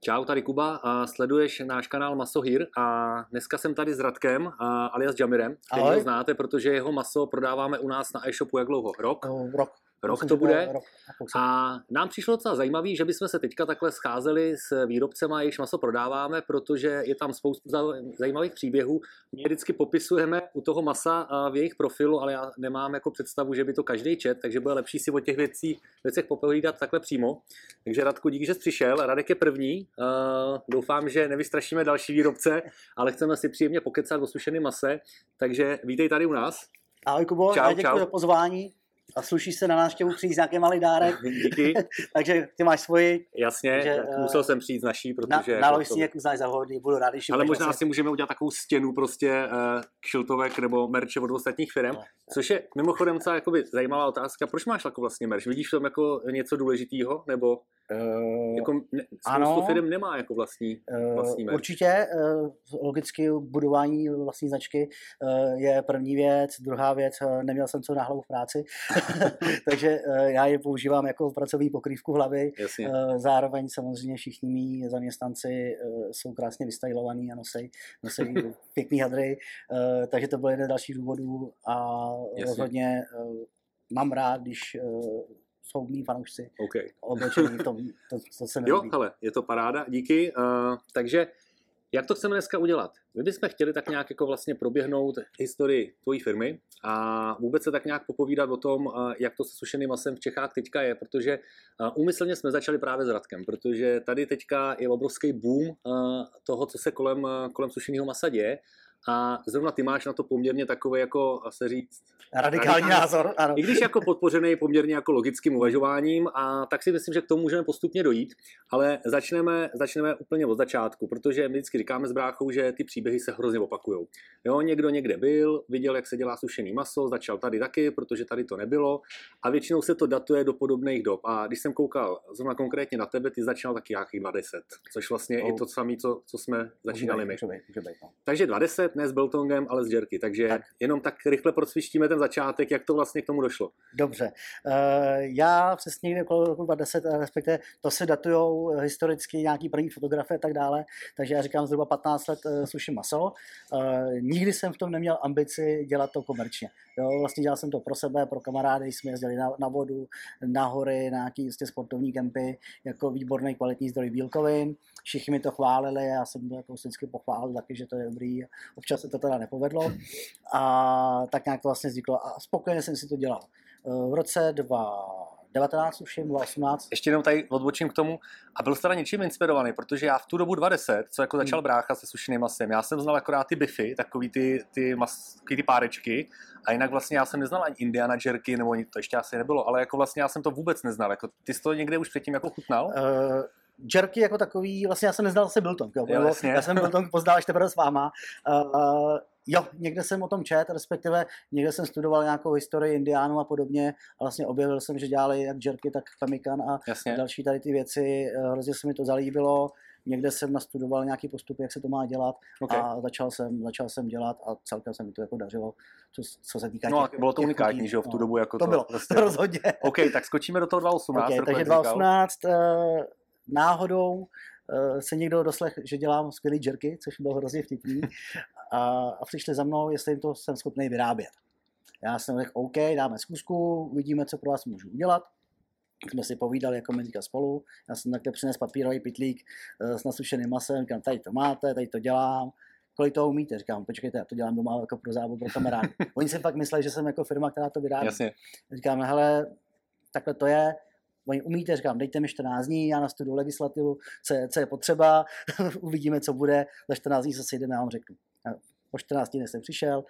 Čau, tady Kuba a sleduješ náš kanál Masohir a dneska jsem tady s Radkem a alias Jamirem, který Ahoj. ho znáte, protože jeho maso prodáváme u nás na e-shopu jak dlouho? Rok? No, rok. Rok to bude. A nám přišlo docela zajímavé, že bychom se teďka takhle scházeli s výrobcema, jejichž maso prodáváme, protože je tam spoustu za- zajímavých příběhů. My vždycky popisujeme u toho masa a v jejich profilu, ale já nemám jako představu, že by to každý čet, takže bude lepší si o těch věcí, věcech popovídat takhle přímo. Takže Radku, díky, že jsi přišel. Radek je první. Uh, doufám, že nevystrašíme další výrobce, ale chceme si příjemně pokecat o sušeném mase. Takže vítej tady u nás. Ahoj Kubo, Čau, já děkuji za pozvání a sluší se na návštěvu přijít nějaký malý dárek, Díky. takže ty máš svoji, Jasně, Takže, tak eh, musel jsem přijít z naší, na, protože... na jako lojsní, to- jak uznáš za vhodný, budu rád, když Ale možná nosit. si můžeme udělat takovou stěnu prostě uh, kšiltovek nebo merče od ostatních firm, No. což je mimochodem docela jakoby zajímavá otázka. Proč máš jako vlastně merč? Vidíš v tom jako něco důležitého? Nebo Eh, jako ne, ano. firm nemá jako vlastní, vlastní merch. Určitě, eh, logicky budování vlastní značky eh, je první věc, druhá věc, eh, neměl jsem co na hlavu v práci, takže eh, já je používám jako pracovní pokrývku hlavy, Jasně. Eh, Zároveň samozřejmě všichni mý zaměstnanci eh, jsou krásně vystylovaní a nosí, nosí pěkný hadry, takže to byl jeden z dalších důvodů a Jasně. rozhodně mám rád, když jsou mý fanoušci OK. oblečení v tom, to, to se mi Jo, hele, je to paráda, díky. Uh, takže jak to chceme dneska udělat? My bychom chtěli tak nějak jako vlastně proběhnout historii tvojí firmy a vůbec se tak nějak popovídat o tom, uh, jak to se sušeným masem v Čechách teďka je, protože uh, úmyslně jsme začali právě s Radkem, protože tady teďka je obrovský boom uh, toho, co se kolem, kolem sušeného masa děje a zrovna ty máš na to poměrně takový, jako se říct, Radikální radikální- názor, ano. i když jako podpořený poměrně jako logickým uvažováním a tak si myslím, že k tomu můžeme postupně dojít, ale začneme, začneme úplně od začátku, protože my vždycky říkáme s bráchou, že ty příběhy se hrozně opakují. Jo, někdo někde byl, viděl, jak se dělá sušený maso, začal tady taky, protože tady to nebylo a většinou se to datuje do podobných dob. A když jsem koukal zrovna konkrétně na tebe, ty začínal taky nějakých 20, což vlastně je i Oh. to samé, co, co jsme začínali my. Může být, může být, no. Takže 20, ne s Beltongem, ale s Jerky. Takže Tak. jenom tak rychle procvičtíme ten začátek, jak to vlastně k tomu došlo. Dobře. Eh, Já přesně někde okolo roku 20, eh, respektive to se datujou eh, historicky nějaký první fotografie a tak dále, takže já říkám zhruba 15 let suším maso. Nikdy jsem v tom neměl ambici dělat to komerčně. Jo, vlastně dělal jsem to pro sebe, pro kamarády, jsme jezdili na, na vodu, na hory, na nějaký prostě sportovní kempy, jako výborný kvalitní zdroj bílkovin. Všichni mi to chválili, já jsem to jako vždycky pochválil taky, že to je dobrý. Občas se to teda nepovedlo. A tak nějak to vlastně vzniklo a spokojeně jsem si to dělal. Eh, V roce 2019, už 2018, ještě jenom tady odbočím k tomu, a byl jsi teda něčím inspirovaný, protože já v tu dobu 20, co jako začal Hmm. brácha se sušeným masem, já jsem znal akorát ty bify, takový ty, ty, mas, takový ty párečky, a jinak vlastně já jsem neznal ani Indiana Jerky, nebo to ještě asi nebylo, ale jako vlastně já jsem to vůbec neznal. Jako, ty jsi to někde už předtím jako chutnal? Uh, jerky jako takový, vlastně já jsem neznal asi Biltong, jo, Jo, já jsem Biltong poznal až teprve s váma. Uh, uh, jo, někde jsem o tom čet, respektive někde jsem studoval nějakou historii indiánů a podobně a vlastně objevil jsem, že dělali jak jerky, tak pemikan a Jasně. další tady ty věci, eh, hrozně se mi to zalíbilo, někde jsem nastudoval nějaký postupy, jak se to má dělat Okay. a začal jsem, začal jsem dělat a celkem se mi to jako dařilo, co, co se týká No těch, bylo to unikátní, že jo, v tu No, dobu jako to bylo, Prostě, to rozhodně. OK, tak skočíme do toho 2018. Okay, takže jak říkal. 2018 uh, náhodou uh, se někdo doslech, že dělám skvělý jerky, což bylo hrozně vtipný. A, a přišli za mnou, jestli jim to jsem schopný vyrábět. Já jsem řekl, OK, dáme zkusku, uvidíme, co pro vás můžu udělat. Jsme si povídali jako teďka spolu. Já jsem takhle přines papírový pitlík eh, s nasušeným masem, říkám, tady to máte, tady to dělám. Kolik to umíte? Říkám, počkejte, já to dělám doma jako pro zábavu, pro kamarády. Oni si fakt mysleli, že jsem jako firma, která to vyrábí. Jasně. Říkám, hele, takhle to je, oni umíte, říkám, dejte mi 14 dní, já nastuduju legislativu, co je, co je potřeba, uvidíme, co bude, za 14 dní se sejdeme, já vám řeknu. Po 14 dní jsem přišel,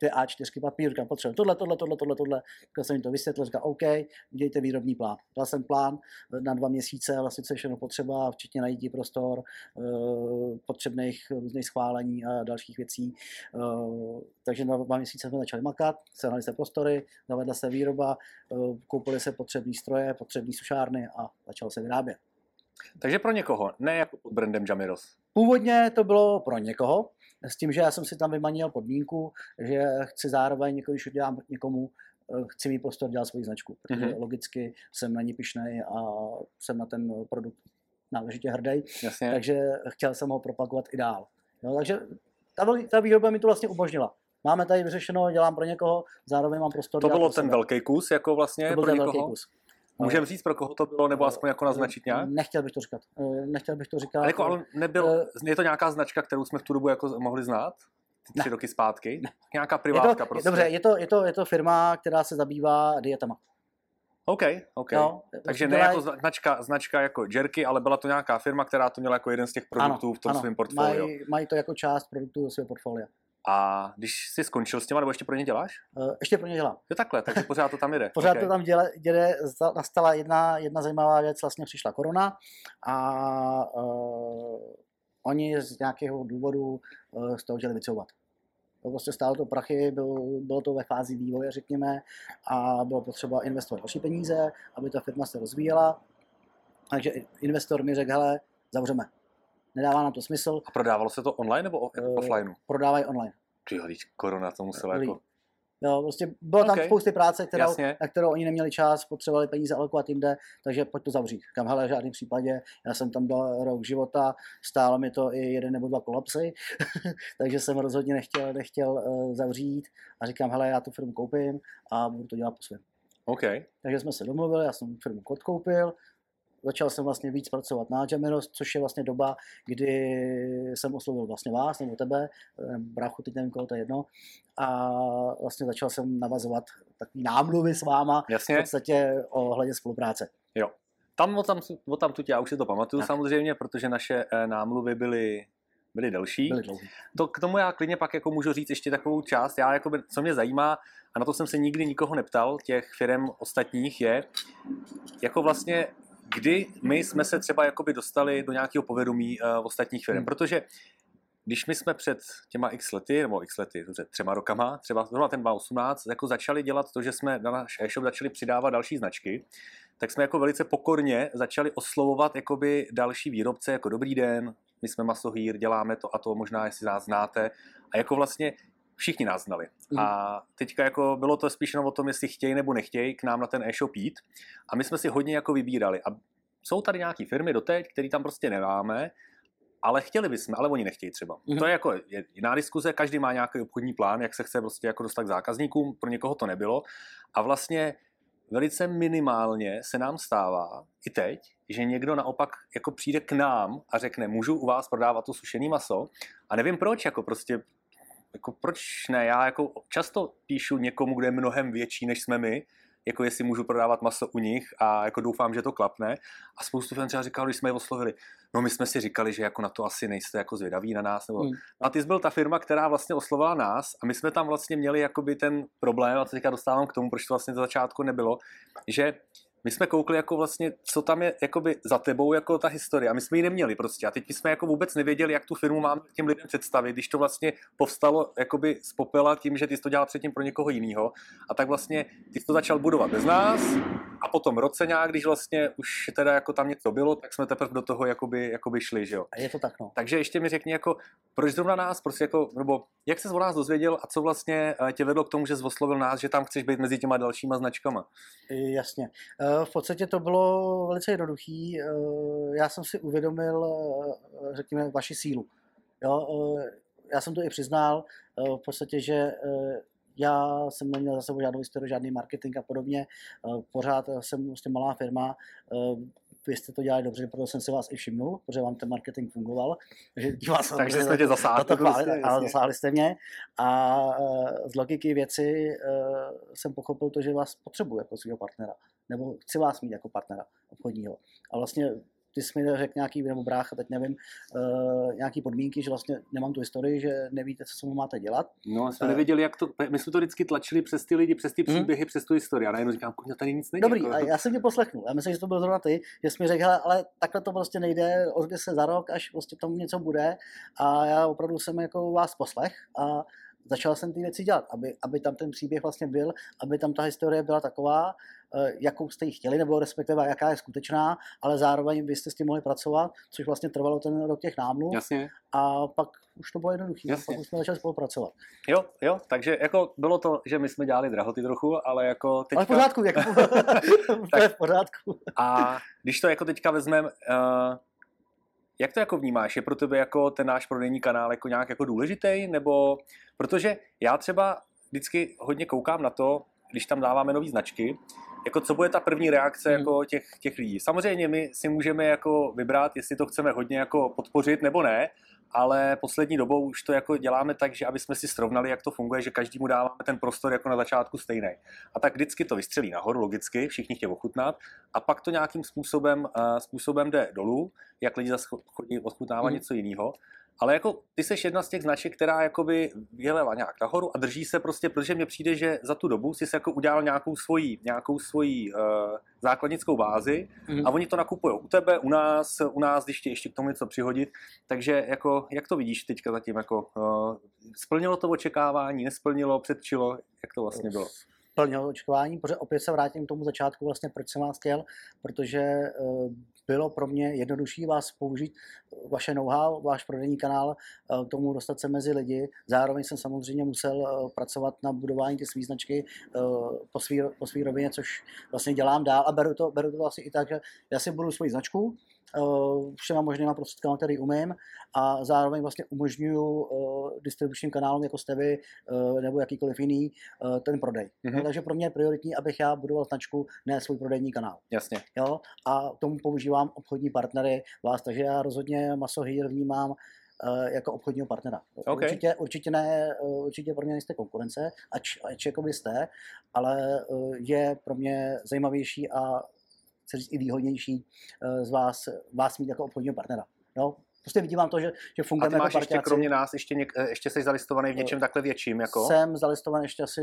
ty A4 papír, říkám, potřebuji tohle, tohle, tohle, tohle, tohle. Když jsem jim to vysvětlil, říkám, OK, udělejte výrobní plán. Dal jsem plán na dva měsíce, vlastně co je všechno potřeba, včetně najítí prostor, eh, potřebných různých schválení a dalších věcí. Eh, Takže na dva měsíce jsme začali makat, sehnali se prostory, zavedla se výroba, eh, koupili se potřebné stroje, potřebné sušárny a začalo se vyrábět. Takže pro někoho, ne jako pod brandem Jamiros. Původně to bylo pro někoho, s tím, že já jsem si tam vymanil podmínku, že chci zároveň, když udělám někomu, eh, chci mít prostor dělat svoji značku, protože Mhm. logicky jsem na ní pišnej a jsem na ten produkt náležitě hrdý, Jasně. takže chtěl jsem ho propagovat i dál. Jo, takže ta, ta výroba mi to vlastně umožnila. Máme tady vyřešeno, dělám pro někoho, zároveň mám prostor. To bylo pro ten sebe. velký kus, jako vlastně to byl pro ten někoho? velký kus. Můžeme říct, pro koho to bylo, nebo aspoň jako naznačit nějak? Nechtěl bych to říkat. Eh, Nechtěl bych to říkat. Ale, jako, ale nebyl, Eh, je to nějaká značka, kterou jsme v tu dobu jako mohli znát? Ty Tři Ne. roky zpátky? Nějaká je privátka to, prostě? Dobře, je to, je, to, je to firma, která se zabývá dietama. OK, OK. Jo, Takže ne jako zna- značka, značka jako Jerky, ale byla to nějaká firma, která to měla jako jeden z těch produktů v tom svém portfoliu. Mají, mají to jako část produktů do svého portfolia. A když jsi skončil s těma, nebo ještě pro ně děláš? Eh, Ještě pro ně dělám. Jo takhle, takže pořád to tam jede. Pořád OK. to tam děle, za- nastala jedna, jedna zajímavá věc, vlastně přišla korona a uh, oni z nějakého důvodu uh, z toho chtěli vycouvat. To prostě stálo to prachy, byl, bylo to ve fázi vývoje, řekněme, a bylo potřeba investovat další peníze, aby ta firma se rozvíjela. Takže investor mi řekl, hele, zavřeme. Nedává nám to smysl, A prodávalo se to online nebo jako Eh, offlineu? prodávají online. Ty jo, teď korona to musela Dobrý. jako... Jo, prostě bylo tam OK. spousty práce, kterou, Jasně. na kterou oni neměli čas, potřebovali peníze alokovat jinde, takže pojď to zavřít. Kam hele, v žádném případě, já jsem tam byl rok života, stálo mi to i jeden nebo dva kolapsy, takže jsem rozhodně nechtěl, nechtěl uh, zavřít a říkám, hele, já tu firmu koupím a budu to dělat po svém. OK. Takže jsme se domluvili, já jsem firmu odkoupil, začal jsem vlastně víc pracovat na Jamiros, což je vlastně doba, kdy jsem oslovil vlastně vás nebo tebe, eh, bráchu, teď nevím, koho to je jedno, a vlastně začal jsem navazovat takový námluvy s váma v Jasně. podstatě ohledně spolupráce. Jo. Tam o tam, o tam tu já už si to pamatuju Tak. samozřejmě, protože naše eh, námluvy byly, byly delší. Byly dlouhý. To, k tomu já klidně pak jako můžu říct ještě takovou část, já jako by, co mě zajímá, a na to jsem se nikdy nikoho neptal, těch firm ostatních, je, jako vlastně, kdy my jsme se třeba jakoby dostali do nějakého povědomí uh, ostatních firm, Hmm. protože když my jsme před těma x lety, nebo x lety, dobře, třema rokama, třeba zrovna ten 2018, jako začali dělat to, že jsme na náš e-shop začali přidávat další značky, tak jsme jako velice pokorně začali oslovovat jakoby další výrobce, jako dobrý den, my jsme Masohýr, děláme to a to, možná jestli nás znáte. A jako vlastně všichni nás znali. Mhm. A teďka jako bylo to spíš jenom o tom, jestli chtějí nebo nechtějí k nám na ten e-shop jít. A my jsme si hodně jako vybírali. A jsou tady nějaké firmy doteď, které tam prostě nemáme, ale chtěli bychom, ale oni nechtějí třeba. Mhm. To je jako je jiná diskuze, každý má nějaký obchodní plán, jak se chce prostě jako dostat k zákazníkům, pro někoho to nebylo. A vlastně velice minimálně se nám stává i teď, že někdo naopak jako přijde k nám a řekne, můžu u vás prodávat to sušený maso a nevím proč, jako prostě jako proč ne, já jako často píšu někomu, kdo je mnohem větší než jsme my, jako jestli můžu prodávat maso u nich a jako doufám, že to klapne. A spoustu firm třeba říkal, když jsme je oslovili, no my jsme si říkali, že jako na to asi nejste jako zvědaví na nás. Nebo... Hmm. A ty jsi byl ta firma, která vlastně oslovila nás a my jsme tam vlastně měli jakoby ten problém, a to teďka dostávám k tomu, proč to vlastně za začátku nebylo, že my jsme koukli jako vlastně, co tam je jakoby za tebou jako ta historie a my jsme ji neměli prostě a teď my jsme jako vůbec nevěděli, jak tu firmu máme těm lidem představit, když to vlastně povstalo jakoby z popela tím, že ty jsi to dělal předtím pro někoho jiného a tak vlastně ty jsi to začal budovat bez nás a potom roce nějak, když vlastně už teda jako tam něco bylo, tak jsme teprve do toho jakoby, jakoby šli, že jo. A je to tak, no. Takže ještě mi řekni, jako, proč zrovna nás, prostě jako, nebo jak jsi o nás dozvěděl a co vlastně eh, tě vedlo k tomu, že jsi oslovil nás, že tam chceš být mezi těma dalšíma značkama. Jasně. Eh, V podstatě to bylo velice jednoduchý. Eh, Já jsem si uvědomil, eh, řekněme, vaši sílu. Jo, eh, já jsem to i přiznal, eh, v podstatě, že eh, já jsem neměl za sebou žádnou historii, žádný marketing a podobně. Eh, Pořád jsem prostě malá firma. Eh, Vy jste to dělali dobře, proto jsem si vás i všimnul, protože vám ten marketing fungoval. Takže vás Takže jsme tě zasáhli. za to chválit, prostě, ale zasáhli jste mě. A eh, z logiky věci eh, jsem pochopil to, že vás potřebuji jako svého partnera. Nebo chci vás mít jako partnera obchodního. A vlastně ty jsi mi řekl nějaký, nebo brácha, teď nevím, uh, nějaký podmínky, že vlastně nemám tu historii, že nevíte, co se mu máte dělat. No, jsme Eh. nevěděli, jak to, my jsme to vždycky tlačili přes ty lidi, přes ty Mhm. příběhy, přes tu historii. A najednou říkám, kurňa, tady nic není. Dobrý, jako, a já jsem tě poslechnul. Já myslím, že to byl zrovna ty, že jsi mi řekl, "Hele, ale takhle to prostě nejde, ozvě se za rok, až prostě tomu něco bude. A já opravdu jsem jako vás poslech a začal jsem ty věci dělat, aby, aby tam ten příběh vlastně byl, aby tam ta historie byla taková, eh, jakou jste ji chtěli, nebo respektive jaká je skutečná, ale zároveň vy jste s tím mohli pracovat, což vlastně trvalo ten rok těch námluv Jasně. a pak už to bylo jednoduché, pak už jsme začali spolupracovat. Jo, jo, takže jako bylo to, že my jsme dělali drahoty trochu, ale jako teďka... Ale v pořádku, jako, to je v pořádku. A když to jako teďka vezmeme, uh, Jak to jako vnímáš? Je pro tebe jako ten náš prodejní kanál jako nějak jako důležitý? Nebo protože já třeba vždycky hodně koukám na to, když tam dáváme nové značky, jako co bude ta první reakce Hmm. jako těch, těch lidí. Samozřejmě my si můžeme jako vybrat, jestli to chceme hodně jako podpořit nebo ne, ale poslední dobou už to jako děláme tak, že aby jsme si srovnali, jak to funguje, že každému dáváme ten prostor jako na začátku stejný. A tak vždycky to vystřelí nahoru, logicky, všichni chtějí ochutnat, a pak to nějakým způsobem, uh, způsobem jde dolů, jak lidi zase chodí ochutnávat Mhm. něco jiného. Ale jako ty jsi jedna z těch značek, která jakoby vyjela nějak nahoru a drží se prostě, protože mně přijde, že za tu dobu jsi si jako udělal nějakou svoji, nějakou svoji uh, základnickou bázi Mhm. a oni to nakupují u tebe, u nás, u nás, když ti ještě k tomu něco přihodit. Takže jako, jak to vidíš teďka zatím? Jako, uh, splnilo to očekávání, nesplnilo, předčilo? Jak to vlastně bylo? plnilo očekávání, protože opět se vrátím k tomu začátku, vlastně proč jsem vás chtěl, protože eh, bylo pro mě jednodušší vás použít, eh, vaše know-how, váš prodejní kanál, eh, k tomu dostat se mezi lidi. Zároveň jsem samozřejmě musel eh, pracovat na budování té své značky eh, po svý, po svý rovině, což vlastně dělám dál a beru to, beru to vlastně i tak, že já si budu svoji značku, eh, všema možnýma prostředkama, který umím a zároveň vlastně umožňuju eh, distribučním kanálům jako jste vy eh, nebo jakýkoliv jiný eh, ten prodej. Mhm. No, takže pro mě je prioritní, abych já budoval značku, ne svůj prodejní kanál. Jasně. Jo? A k tomu používám obchodní partnery vás, takže já rozhodně Maso vnímám eh, jako obchodního partnera. OK. Určitě, určitě ne, eh, určitě pro mě nejste konkurence, ač, ač jakoby jste, ale eh, je pro mě zajímavější a chci říct i výhodnější eh, z vás, vás mít jako obchodního partnera. Jo? Prostě vidím to, že, že A fungujeme ty máš jako ještě kromě nás, ještě, něk, eh, ještě jsi zalistovaný v něčem takhle větším? Jako? Jsem zalistovaný ještě asi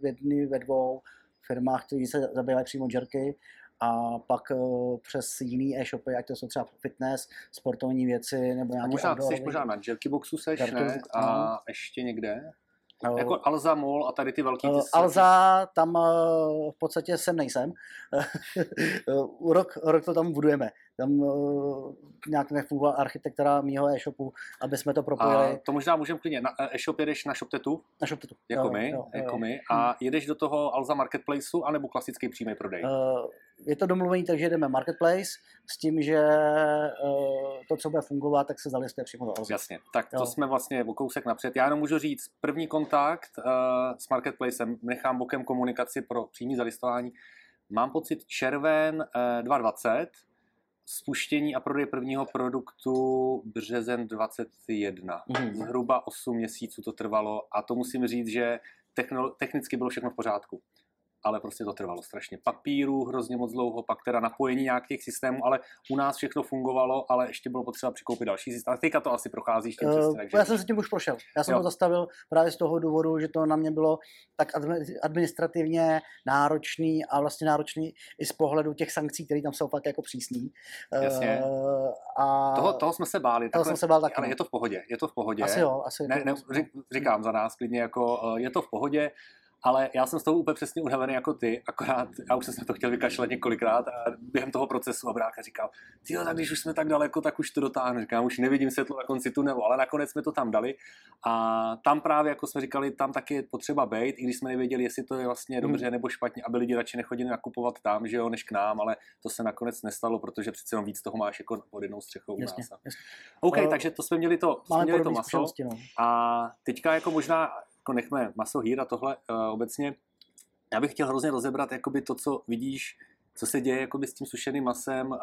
v jedný, ve dvou firmách, které se zabývají přímo jerky a pak uh, přes jiný e-shopy, ať to jsou třeba fitness, sportovní věci nebo A nějaké možná jsi možná na Jerkyboxu seš, ne? A no. ještě někde? No, Jako Alza Mall a tady ty velký... Ty Uh, jsi- Alza, tam uh, v podstatě jsem nejsem. Rok, rok to tam budujeme. Tam uh, nějak nefungovala architektura mýho e-shopu, aby jsme to A propojili to možná můžeme klidně. Na e, e-shop jedeš na ShopTetu, na ShopTetu. jako Jo, my, jo, jako jo. my, a jedeš do toho Alza Marketplaceu, anebo klasický přímý prodej? Uh, je to domluvený, takže jdeme marketplace s tím, že uh, to, co bude fungovat, tak se zalistuje přímo do Alza. Jasně, tak to Jo. jsme vlastně o kousek napřed. Já jenom můžu říct, první kontakt uh, s Marketplacem, nechám bokem komunikaci pro přímý zalistování. Mám pocit červen uh, 2020, spuštění a prodej prvního produktu březen 21. Mhm. Zhruba 8 měsíců to trvalo a to musím říct, že technicky bylo všechno v pořádku. Ale prostě to trvalo strašně. Papíru hrozně moc dlouho, pak teda napojení nějakých systémů, ale u nás všechno fungovalo, ale ještě bylo potřeba přikoupit další systém. A teďka to asi procházíš tím přesně, Uh, takže já jsem se tím už prošel. Já jsem Jo. to zastavil právě z toho důvodu, že to na mě bylo tak admi- administrativně náročný a vlastně náročný i z pohledu těch sankcí, které tam jsou fakt jako přísný. Jasně. Uh, a toho, toho jsme se báli. toho jsem se bál taky. ale no. je to v pohodě, je to v pohodě. Asi jo, asi. Ne, ne, říkám za nás klidně, jako eh, je to v pohodě, ale já jsem z toho úplně přesně unavený jako ty, akorát já už jsem se to chtěl vykašlet několikrát a během toho procesu a brácha říkal, ty tak když už jsme tak daleko, tak už to dotáhnu. Říkám, už nevidím světlo na konci tunelu, ale nakonec jsme to tam dali a tam právě, jako jsme říkali, tam taky je potřeba být, i když jsme nevěděli, jestli to je vlastně Hmm. dobře nebo špatně, aby lidi radši nechodili nakupovat tam, že jo, než k nám, ale to se nakonec nestalo, protože přece jenom víc toho máš jako pod jednou střechou u Jasně, nás. jasně. OK, Eh, takže to jsme měli to, jsme měli to maso. No. A teďka jako možná, jako nechme maso hýr a tohle uh, obecně, já bych chtěl hrozně rozebrat jakoby to, co vidíš, co se děje jakoby s tím sušeným masem. Uh,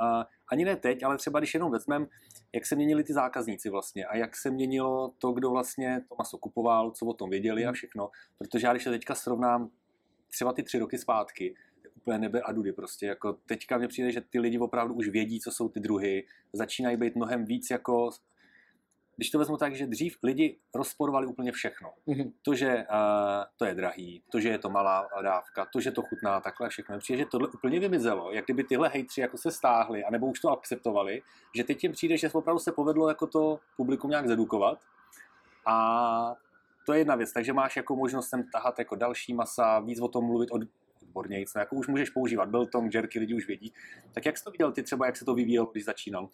ani ne teď, ale třeba když jenom vezmeme, jak se měnili ty zákazníci vlastně a jak se měnilo to, kdo vlastně to maso kupoval, co o tom věděli a všechno. Protože já když to teďka srovnám třeba ty tři roky zpátky, úplně nebe a dudy prostě. Jako teďka mně přijde, že ty lidi opravdu už vědí, co jsou ty druhy, začínají být mnohem víc jako když to vezmu tak, že dřív lidi rozporovali úplně všechno. Mhm. To, že uh, to je drahý, to, že je to malá dávka, to, že to chutná takhle všechno. Přijde, že tohle úplně vymizelo. Jak kdyby tyhle hejtři jako se stáhli, anebo už to akceptovali, že teď jim přijde, že opravdu se povedlo jako to publikum nějak zedukovat. A to je jedna věc, takže máš jako možnost sem tahat jako další masa, víc o tom mluvit od odbornějc, jako už můžeš používat biltong, jerky, lidi už vědí. Tak jak jsi to viděl ty třeba, jak se to vyvíjelo, když začínal?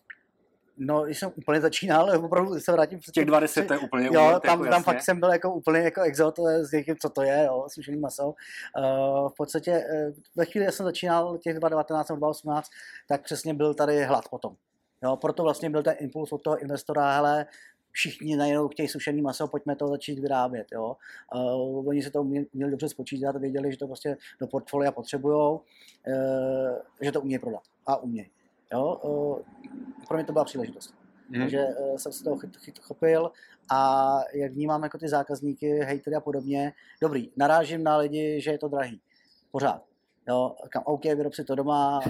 No, když jsem úplně začínal, ale opravdu se vrátím... Těch 20 to je úplně Jo, úvod, tam, jako tam jasně. fakt jsem byl jako úplně jako exot s někým, co to je, jo, sušený maso. Uh, v podstatě uh, ve chvíli, kdy jsem začínal těch 2019 nebo 2018, tak přesně byl tady hlad potom. Jo, proto vlastně byl ten impuls od toho investora, hele, všichni najednou chtějí sušený maso, pojďme to začít vyrábět. Jo. Uh, oni se to měli, dobře spočítat a věděli, že to prostě do portfolia potřebují, uh, že to umějí prodat a umějí. Jo. Pro mě to byla příležitost. Hmm. Takže uh, jsem se toho chyt, chyt, chopil a jak vnímám jako ty zákazníky, hejtery a podobně, dobrý, narážím na lidi, že je to drahý. Pořád. Jo, kam, OK, vyrob si to doma,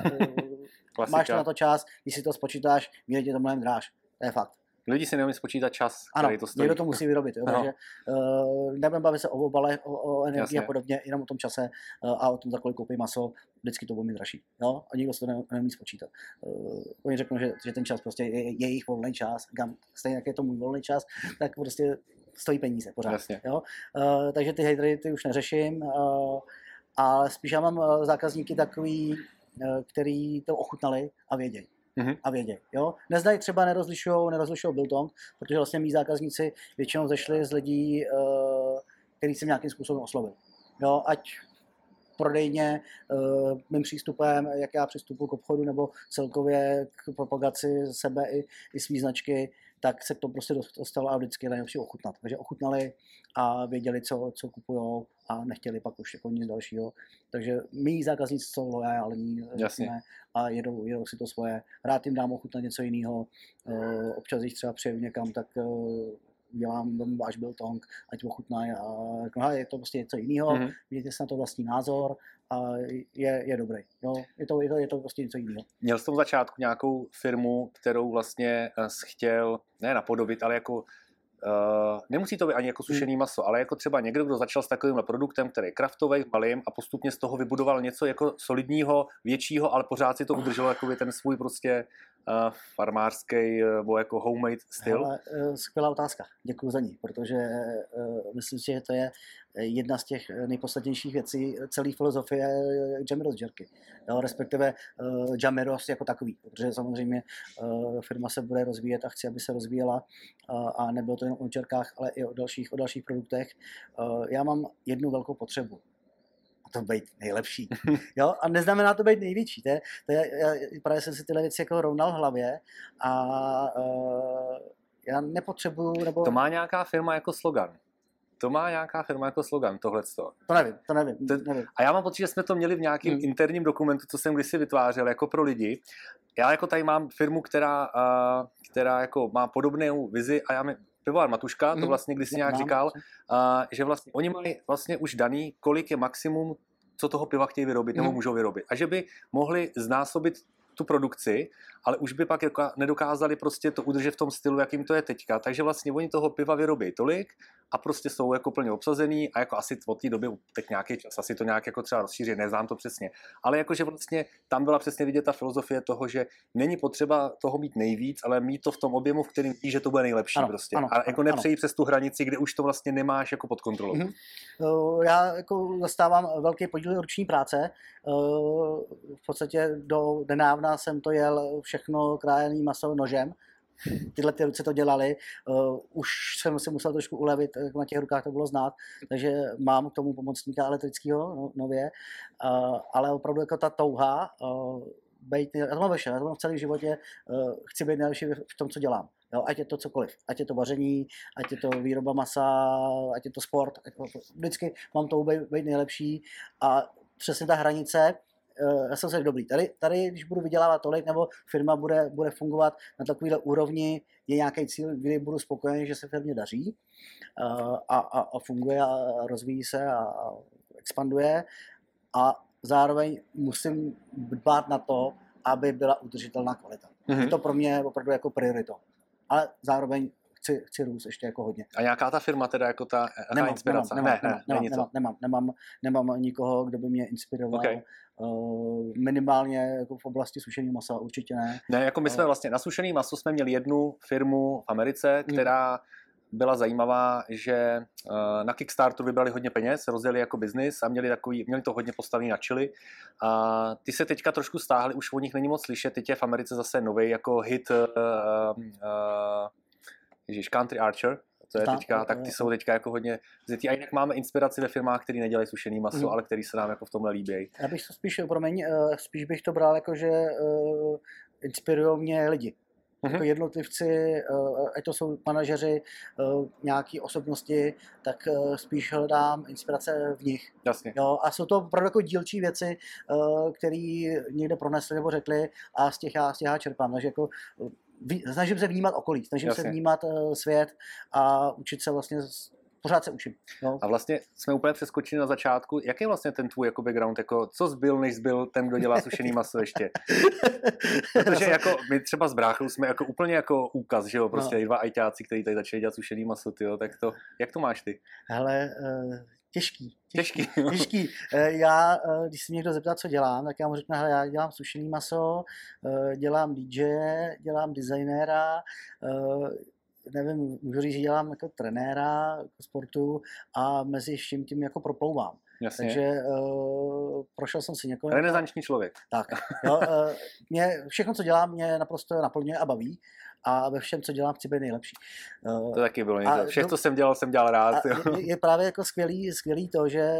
máš to na to čas, když si to spočítáš, vyjde to mnohem dráž. To je fakt. Lidi si neumí spočítat čas, ano, který to stojí. někdo to musí vyrobit, jo, no. takže uh, nebudeme bavit se o obalech, o, o energii Jasně. a podobně, jenom o tom čase uh, a o tom, za kolik koupí maso, vždycky to bude mít dražší. Jo? A nikdo si to ne, neumí spočítat. Uh, oni řeknou, že, že ten čas prostě je, je jejich volný čas, stejně jak je to můj volný čas, tak prostě stojí peníze pořád. Jasně. Jo? Uh, takže ty hejtry ty už neřeším, uh, ale spíš já mám zákazníky takový, uh, který to ochutnali a vědějí mm-hmm. a vědějí. Jo? Nezdají třeba nerozlišují nerozlišují Biltong, protože vlastně mý zákazníci většinou zešli z lidí, uh, který jsem nějakým způsobem oslovil. Jo? Ať prodejně, uh, mým přístupem, jak já přistupuji k obchodu, nebo celkově k propagaci sebe i, i svý značky, tak se to prostě dostalo a vždycky je nejlepší ochutnat. Takže ochutnali a věděli, co, co kupují a nechtěli pak už jako nic dalšího. Takže mý zákazníci jsou lojální, řekněme, a jedou, jedou si to svoje. Rád jim dám ochutnat něco jiného. Uh, občas, když třeba přeju někam, tak uh, dělám váš biltong, ať ochutnají a je to prostě něco jiného, mm-hmm. mějte si na to vlastní názor a je, je dobrý. Jo? Je, to, je, to, je to prostě něco jiného. Měl jsi v začátku nějakou firmu, kterou vlastně eh, chtěl, ne napodobit, ale jako Uh, nemusí to být ani jako hmm. sušený maso, ale jako třeba někdo, kdo začal s takovým produktem, který je kraftový, malým a postupně z toho vybudoval něco jako solidního, většího, ale pořád si to udrželo jako ten svůj prostě uh, farmářský nebo jako homemade styl? Hele, skvělá otázka, děkuji za ní, protože uh, myslím si, že to je jedna z těch nejpodstatnějších věcí celé filozofie Jamiros Jerky, jo, respektive uh, Jamiros jako takový, protože samozřejmě uh, firma se bude rozvíjet a chci, aby se rozvíjela uh, a nebylo to jen o Jerkách, ale i o dalších, o dalších produktech. Uh, já mám jednu velkou potřebu to být nejlepší. Jo? A neznamená to být největší. To je, to je, já, právě jsem si tyhle věci jako rovnal v hlavě a uh, já nepotřebuju... Nebo... To má nějaká firma jako slogan. To má nějaká firma jako slogan, tohle. To nevím, to nevím, to, nevím. A já mám pocit, že jsme to měli v nějakém hmm. interním dokumentu, co jsem kdysi vytvářel jako pro lidi. Já jako tady mám firmu, která, uh, která jako má podobnou vizi a já mi, pivovar Matuška, to mhm. vlastně když si nějak říkal, uh, že vlastně oni mají vlastně už daný, kolik je maximum, co toho piva chtějí vyrobit nebo mhm. můžou vyrobit. A že by mohli znásobit tu produkci, ale už by pak jako nedokázali prostě to udržet v tom stylu, jakým to je teďka. Takže vlastně oni toho piva vyrobí tolik a prostě jsou jako plně obsazený a jako asi od té doby teď nějaký čas, asi to nějak jako třeba rozšíří, neznám to přesně. Ale jakože vlastně tam byla přesně vidět ta filozofie toho, že není potřeba toho mít nejvíc, ale mít to v tom objemu, v kterém víš, že to bude nejlepší ano, prostě. Ano, a jako nepřejít přes tu hranici, kde už to vlastně nemáš jako pod kontrolou. Mm-hmm. Já jako zastávám velký podíl ruční práce. Eh, v podstatě do nedávna jsem to jel všechno krájený maso nožem, tyhle ty ruce to dělali. Uh, už jsem si musel trošku ulevit, jak na těch rukách to bylo znát, takže mám k tomu pomocníka elektrického no, nově, uh, ale opravdu jako ta touha, uh, být, já to mám ve všem, já to mám v celém životě, uh, chci být nejlepší v tom, co dělám. Jo, ať je to cokoliv, ať je to vaření, ať je to výroba masa, ať je to sport, ať vždycky mám to být, být nejlepší a přesně ta hranice, já jsem se dobrý. Tady, tady, když budu vydělávat tolik, nebo firma bude, bude fungovat na takovéhle úrovni, je nějaký cíl, kdy budu spokojený, že se firmě daří a, a, a funguje a rozvíjí se a, expanduje a zároveň musím dbát na to, aby byla udržitelná kvalita. Mm-hmm. Je to pro mě opravdu jako priorito. Ale zároveň chci, chci růst ještě jako hodně. A nějaká ta firma teda jako ta nemám, inspirace? Nemám, nemám, ne, nemám, ne, nemám, nemám, nemám, nemám, nemám nikoho, kdo by mě inspiroval. Okay. Uh, minimálně jako v oblasti sušeného masa určitě ne. Ne, jako my jsme uh, vlastně na sušený maso jsme měli jednu firmu v Americe, hmm. která byla zajímavá, že na Kickstarteru vybrali hodně peněz, rozjeli jako biznis a měli, takový, měli to hodně postavený na čili. A ty se teďka trošku stáhly, už o nich není moc slyšet, teď je v Americe zase nový jako hit uh, uh, Ježíš, Country Archer, to je tak, teďka, tak ty jsou teďka jako hodně zjetí. A jinak máme inspiraci ve firmách, které nedělají sušený maso, mm. ale který se nám jako v tomhle líbí. Já bych to spíš, promiň, eh, spíš bych to bral jako, že uh, inspirují mě lidi. Jako Mhm. jednotlivci, uh, ať to jsou manažeři, uh, nějaký osobnosti, tak uh, spíš hledám inspirace v nich. Jasně. Jo, a jsou to opravdu jako dílčí věci, které někde pronesli nebo řekli a z těch já, z těch já čerpám. Takže jako snažím se vnímat okolí, snažím Jasně. se vnímat uh, svět a učit se vlastně, pořád se učím. Jo. A vlastně jsme úplně přeskočili na začátku. Jak je vlastně ten tvůj jako background? Jako, co zbyl, než zbyl ten, kdo dělá sušený maso ještě? Protože jako my třeba s bráchou jsme jako úplně jako úkaz, že jo? Prostě No. no. dva ajťáci, kteří tady začali dělat sušený maso, tyjo, tak to, jak to máš ty? Hele, uh, těžký. Těžký. Těžký. Eh, Já, eh, když se mě někdo zeptá, co dělám, tak já mu řeknu, hele, já dělám sušený maso, eh, dělám DJ, dělám designéra, nevím, můžu říct, že dělám jako trenéra sportu a mezi vším tím jako proplouvám. Jasně. Takže uh, prošel jsem si několik... Renesanční člověk. Tak, jo, uh, mě, všechno, co dělám, mě naprosto naplňuje a baví a ve všem, co dělám, chci být nejlepší. Uh, To taky bylo něco. Všech, do- co jsem dělal, jsem dělal rád. jo. je, je právě jako skvělý, skvělý to, že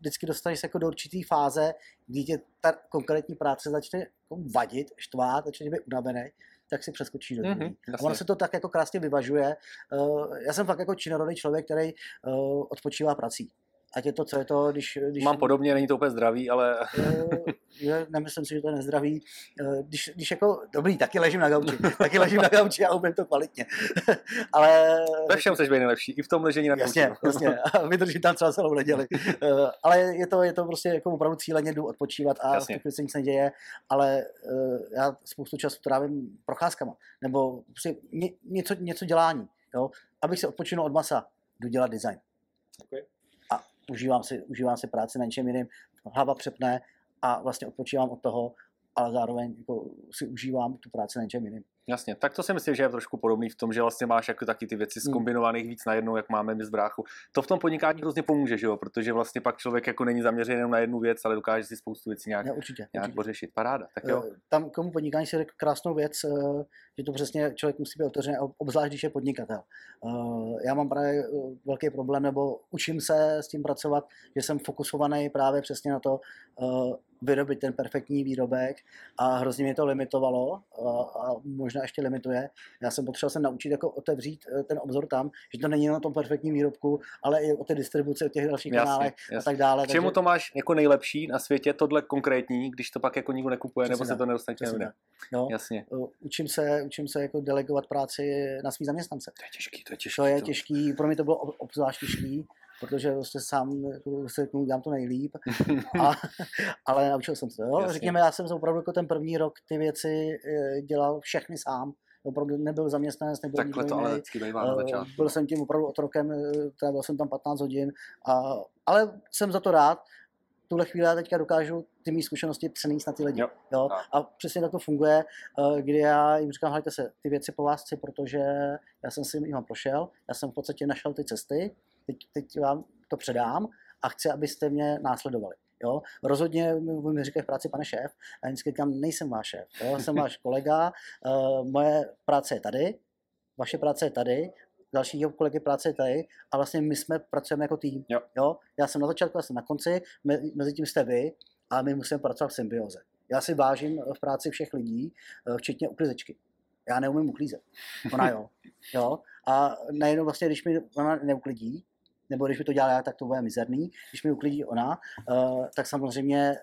vždycky dostaneš se jako do určitý fáze, kdy tě ta konkrétní práce začne jako vadit, štvát, začne být unavený, tak si přeskočí do Mhm, druhý. A ono se to tak jako krásně vyvažuje. Uh, já jsem fakt jako činorodý člověk, který uh, odpočívá prací. Ať je to, co je to, když... když Mám podobně, není to úplně zdravý, ale Eh, je, nemyslím si, že to je nezdravý. Eh, Když, když jako, dobrý, taky ležím na gauči, taky ležím na gauči a umím to kvalitně. Ale ve všem seš být nejlepší. I v tom ležení na Jasně, kouči. jasně. A vydržím tam třeba celou neděli. Eh, ale je to, je to prostě jako opravdu cíleně jdu odpočívat a Jasně. v se nic neděje, ale eh, já spoustu času trávím procházkama. Nebo prostě ně, něco, něco dělání. Jo? Abych se odpočinul od masa, jdu dělat design. Okay. Užívám si, užívám si práci na něčem jiném, hlava přepne a vlastně odpočívám od toho, ale zároveň jako si užívám tu práci na něčem jiném. Jasně, tak to si myslím, že je trošku podobný v tom, že vlastně máš jako taky ty věci Hmm. zkombinovaných víc najednou, jak máme my z bráchu. To v tom podnikání hrozně pomůže, že jo? protože vlastně pak člověk jako není zaměřený jenom na jednu věc, ale dokáže si spoustu věcí nějak, Ne, určitě. nějak určitě. pořešit. Paráda, tak jo. Eh, Tam komu podnikání si řekl krásnou věc, eh, že to přesně člověk musí být otevřený, ob- obzvlášť když je podnikatel. Eh, Já mám právě velký problém, nebo učím se s tím pracovat, že jsem fokusovaný právě přesně na to vyrobit ten perfektní výrobek a hrozně mě to limitovalo a, a možná ještě limituje. Já jsem potřeboval se naučit jako otevřít eh, ten obzor tam, že to není jenom o tom perfektním výrobku, ale i o té distribuci, o těch dalších Jasně, kanálech a jasně. tak dále. K čemu to máš jako nejlepší na světě, tohle konkrétní, když to pak jako nikdo nekupuje, nebo Přesně se tak, to nedostane tak. Jo? Jasně. Eh, Učím se, učím se jako delegovat práci na svý zaměstnance. To je těžký, to je těžký. To je těžký, pro mě to bylo ob- obzvlášť těžký, protože vlastně sám jako se k tomu dělám to nejlíp, a, ale naučil jsem se. Jo? Jasně. Řekněme, já jsem opravdu jako ten první rok ty věci eh, dělal všechny sám. Opravdu nebyl zaměstnanec, nebyl Takhle nikdo to ale jiný. vždycky bývá na Eh, začátku. Byl jsem tím opravdu otrokem, eh, trávil jsem tam 15 hodin, a, ale jsem za to rád. Tuhle chvíli já teďka dokážu ty mý zkušenosti přenést na ty lidi. Jo, Jo? A přesně tak to funguje, kdy já jim říkám, hejte se, ty věci po vás chci, protože já jsem si jim prošel, já jsem v podstatě našel ty cesty, teď, teď vám to předám a chci, abyste mě následovali. Jo? Rozhodně mi mi říkají v práci, pane šéf, a já vždycky říkám, nejsem váš šéf, jo? jsem váš kolega, uh, moje práce je tady, vaše práce je tady, dalšího kolegy práce je tady a vlastně my jsme pracujeme jako tým. Jo. Jo? Já jsem na začátku, já jsem na konci, me, mezi tím jste vy a my musíme pracovat v symbioze. Já si vážím v práci všech lidí, eh, včetně uklízečky. Já neumím uklízet. Ona jo. jo? A najednou vlastně, když mi ona neuklidí, nebo když mi to dělá já, tak to bude mizerný. Když mi uklidí ona, uh, tak samozřejmě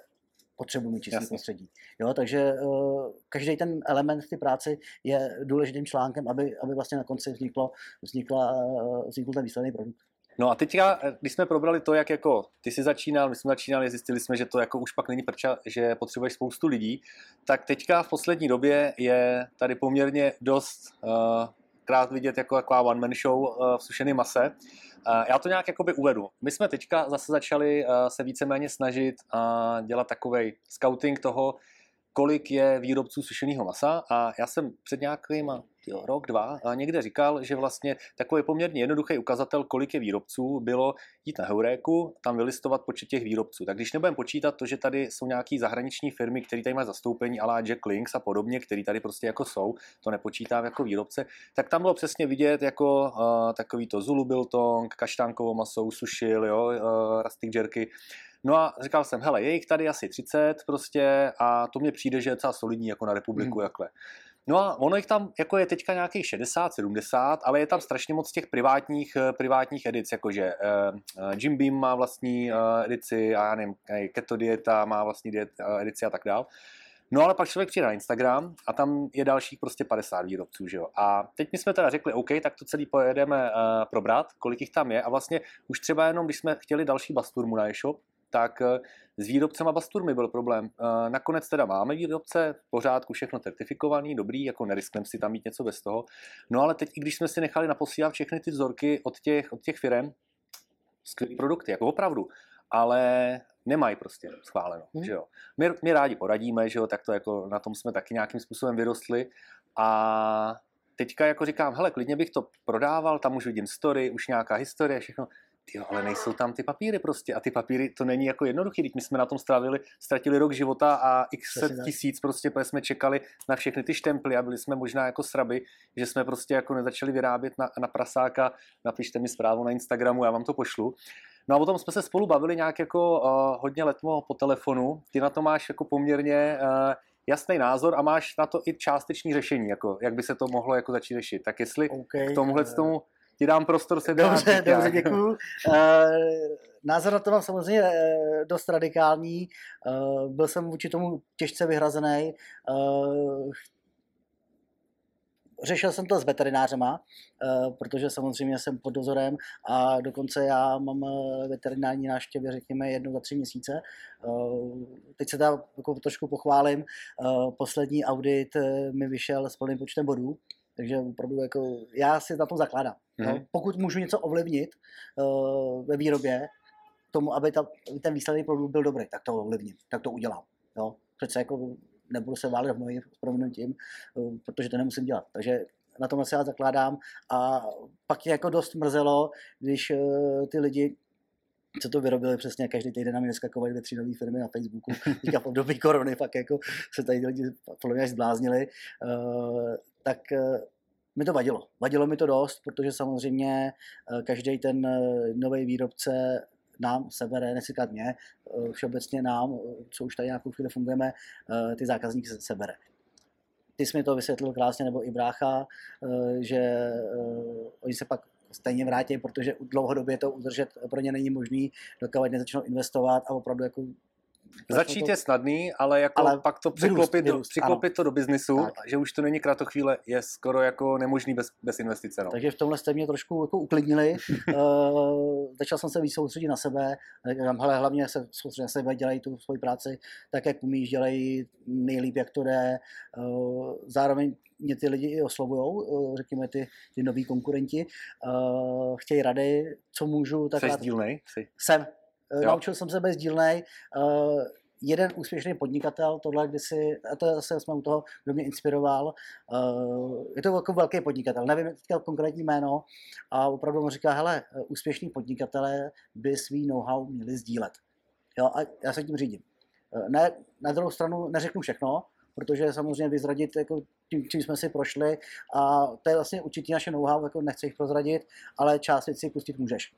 potřebuji mít čistý Jasně. prostředí. Jo, takže uh, každý ten element v té práci je důležitým článkem, aby, aby vlastně na konci vzniklo, vznikla, uh, vznikl ten výsledný produkt. No a teďka, když jsme probrali to, jak jako ty jsi začínal, my jsme začínali, zjistili jsme, že to jako už pak není prča, že potřebuješ spoustu lidí, tak teďka v poslední době je tady poměrně dost uh, krát vidět jako taková one man show uh, v sušeném mase. Uh, já to nějak jakoby uvedu. My jsme teďka zase začali uh, se víceméně snažit uh, dělat takový scouting toho, kolik je výrobců sušeného masa a já jsem před nějakýma jo, rok, dva a někde říkal, že vlastně takový poměrně jednoduchý ukazatel, kolik je výrobců, bylo jít na Heuréku, tam vylistovat počet těch výrobců. Tak když nebudeme počítat to, že tady jsou nějaké zahraniční firmy, které tady mají zastoupení, ala Jack Links a podobně, které tady prostě jako jsou, to nepočítám jako výrobce, tak tam bylo přesně vidět jako uh, takový to Zulu Biltong, kaštánkovou masou, sušil, jo, uh, rustic jerky, No a říkal jsem, hele, je jich tady asi 30 prostě a to mně přijde, že je docela solidní jako na republiku Mhm. jakhle. No a ono jich tam jako je teďka nějakých 60, 70, ale je tam strašně moc těch privátních, eh, privátních edic, jakože uh, Jim Beam má vlastní uh, edici a já nevím, Keto Dieta má vlastní diet, uh, edici a tak dál. No ale pak člověk přijde na Instagram a tam je dalších prostě 50 výrobců, že jo. A teď my jsme teda řekli, OK, tak to celý pojedeme uh, probrat, kolik jich tam je a vlastně už třeba jenom, když jsme chtěli další basturmu na e-shop, tak uh, s výrobcem basturmy byl problém. Uh, nakonec teda máme výrobce, v pořádku, všechno certifikovaný, dobrý, jako neriskneme si tam mít něco bez toho. No ale teď, i když jsme si nechali naposílat všechny ty vzorky od těch, od těch firm, skvělý produkty, jako opravdu, ale nemají prostě schváleno, hmm. že jo. My, my rádi poradíme, že jo, tak to jako na tom jsme taky nějakým způsobem vyrostli a teďka jako říkám, hele, klidně bych to prodával, tam už vidím story, už nějaká historie, všechno, Jo, ale nejsou tam ty papíry prostě a ty papíry, to není jako jednoduchý, teď my jsme na tom strávili, ztratili rok života a x set tisíc prostě, protože jsme čekali na všechny ty štemply a byli jsme možná jako sraby, že jsme prostě jako nezačali vyrábět na, na prasáka, napište mi zprávu na Instagramu, já vám to pošlu. No a potom jsme se spolu bavili nějak jako uh, hodně letmo po telefonu. Ty na to máš jako poměrně uh, jasný názor a máš na to i částečný řešení, jako jak by se to mohlo jako začít řešit. Tak jestli okay, k tomuhle uh, tomu ti dám prostor se Dobře, dobře, děkuju. Uh, názor na to mám samozřejmě uh, dost radikální. Uh, byl jsem vůči tomu těžce vyhrazený. Řešil jsem to s veterinářema, eh, protože samozřejmě jsem pod dozorem a dokonce já mám eh, veterinární návštěvy, řekněme, jednou za tři měsíce. Eh, teď se tam jako trošku pochválím. Poslední audit mi vyšel s plným počtem bodů, takže opravdu jako já si na tom zakládám. Mm-hmm. Pokud můžu něco ovlivnit ve výrobě, tomu, aby, ta, ten výsledný produkt byl dobrý, tak to ovlivním, tak to udělám. Jo? Přece jako nebudu se válet v nohy s proměnutím, eh, protože to nemusím dělat. Takže na tom se já zakládám a pak je jako dost mrzelo, když eh, ty lidi co to vyrobili přesně, každý týden nám vyskakovali ve tři nové firmy na Facebooku, teďka v období korony, fakt jako se tady lidi podle mě zbláznili, uh, tak uh, mi to vadilo. Vadilo mi to dost, protože samozřejmě každý ten nový výrobce nám sebere, nechci mě, eh, všeobecně nám, eh, co už tady nějakou chvíli fungujeme, eh, ty zákazníky sebere. Ty jsi mi to vysvětlil krásně, nebo i brácha, že oni se pak stejně vrátí, protože dlouhodobě to udržet pro ně není možný, dokud nezačnou investovat a opravdu jako Začít je snadný, ale jako ale pak to přiklopit, vyrůst, do, přiklopit to do biznisu, tak. že už to není kratochvíle, je skoro jako nemožný bez, bez investice. No. Takže v tomhle jste mě trošku jako uklidnili. uh, začal jsem se víc soustředit na sebe. Hele, hlavně se soustředit na sebe, dělají tu svoji práci tak, jak umíš, dělají nejlíp, jak to jde. Uh, zároveň mě ty lidi i oslovují, uh, řekněme ty, ty noví konkurenti. Uh, chtějí rady, co můžu. Tak Jsi sdílnej? Jsem. Jo. Naučil jsem se být sdílnej. Uh, jeden úspěšný podnikatel, tohle kdysi, a to zase jsme u toho, kdo mě inspiroval, uh, je to jako velký podnikatel, nevím teďka konkrétní jméno, a opravdu mu říká, hele, úspěšní podnikatelé by svý know-how měli sdílet. Jo, a já se tím řídím. Ne, na druhou stranu neřeknu všechno, protože samozřejmě vyzradit jako tím, čím jsme si prošli a to je vlastně určitě naše know-how, jako nechci jich prozradit, ale část věcí pustit můžeš.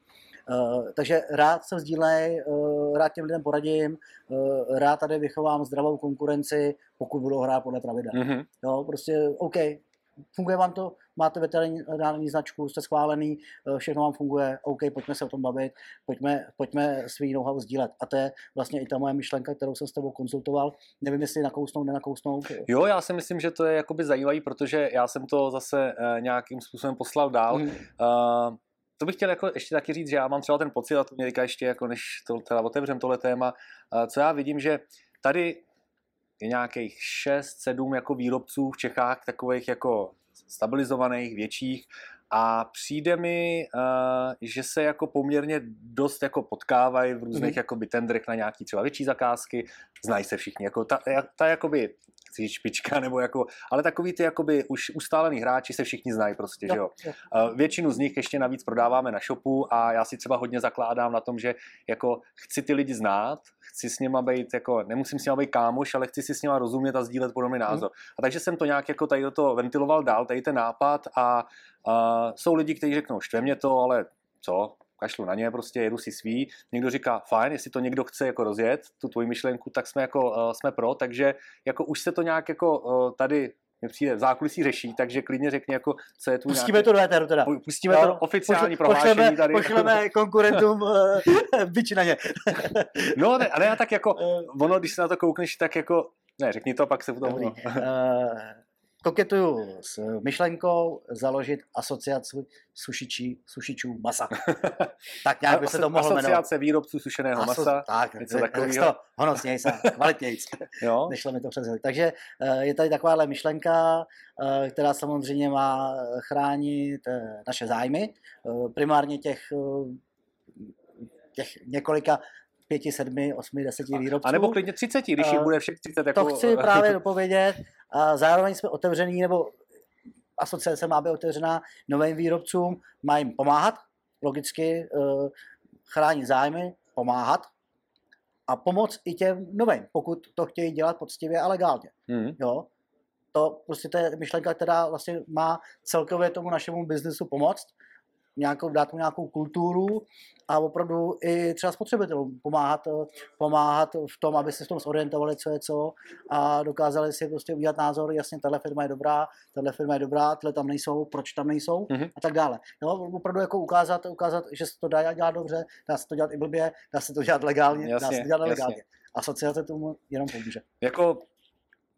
Uh, takže rád se sdílej, uh, rád těm lidem poradím, uh, rád tady vychovám zdravou konkurenci, pokud budou hrát podle pravidel. Mm-hmm. Jo, prostě OK, funguje vám to, máte veterinární značku, jste schválený, všechno vám funguje, OK, pojďme se o tom bavit, pojďme, pojďme svý know-how sdílet. A to je vlastně i ta moje myšlenka, kterou jsem s tebou konzultoval. Nevím, jestli nakousnout, nenakousnout. Jo, já si myslím, že to je jakoby zajímavý, protože já jsem to zase nějakým způsobem poslal dál. Mm. Uh, to bych chtěl jako ještě taky říct, že já mám třeba ten pocit, a to mě říká ještě, jako než to teda otevřem tohle téma, co já vidím, že tady je nějakých 6-7 jako výrobců v Čechách, takových jako stabilizovaných, větších, a přijde mi, že se jako poměrně dost jako potkávají v různých mm. jakoby tendrech na nějaký třeba větší zakázky, znají se všichni, jako ta, ta jakoby chci špička, nebo jako, ale takový ty jakoby už ustálený hráči se všichni znají prostě, jo, že jo. jo. Uh, většinu z nich ještě navíc prodáváme na shopu a já si třeba hodně zakládám na tom, že jako chci ty lidi znát, chci s nima být jako, nemusím s nima být kámoš, ale chci si s nima rozumět a sdílet podobný mhm. názor. Mm. A takže jsem to nějak jako tady do toho ventiloval dál, tady ten nápad a uh, jsou lidi, kteří řeknou, štve mě to, ale co, kašlu na ně, prostě jedu si svý. Někdo říká, fajn, jestli to někdo chce jako rozjet, tu tvoji myšlenku, tak jsme jako uh, jsme pro, takže jako už se to nějak jako uh, tady mě přijde v zákulisí řeší, takže klidně řekni, jako, co je tu Pustíme nějaký... to do éteru teda. Pustíme to oficiální Pošle, prohlášení pošleme, tady. Pošleme konkurentům uh, bič na ně. no, ne, ale já tak jako, ono, když se na to koukneš, tak jako, ne, řekni to, pak se potom... Uh, koketuju s myšlenkou založit asociaci sušičí, sušičů masa. tak nějak by se to mohlo jmenovat. Asociace výrobců sušeného Aso- masa. Tak, něco tak takového. to honosněji se. Jo? Nešlo mi to přes. Takže eh, je tady takováhle myšlenka, eh, která samozřejmě má chránit eh, naše zájmy, primárně těch, těch několika pěti, sedmi, osmi, deseti výrobců. A nebo klidně 30, když jich bude všech 30. Jako... To chci právě dopovědět. A zároveň jsme otevření, nebo asociace má být otevřená novým výrobcům, má jim pomáhat, logicky eh, chránit zájmy, pomáhat a pomoct i těm novým, pokud to chtějí dělat poctivě a legálně. Hmm. Jo? To prostě to je myšlenka, která vlastně má celkově tomu našemu biznesu pomoct, nějakou, dát mu nějakou kulturu a opravdu i třeba spotřebitelům pomáhat, pomáhat v tom, aby se v tom zorientovali, co je co a dokázali si prostě udělat názor, jasně, tahle firma je dobrá, tahle firma je dobrá, tyhle tam nejsou, proč tam nejsou Mhm. a tak dále. Jo, opravdu jako ukázat, ukázat, že se to dá dělat dobře, dá se to dělat i blbě, dá se to dělat legálně, dá se Jasně, to dělat jasně. nelegálně. Asociace tomu jenom pomůže. Jako,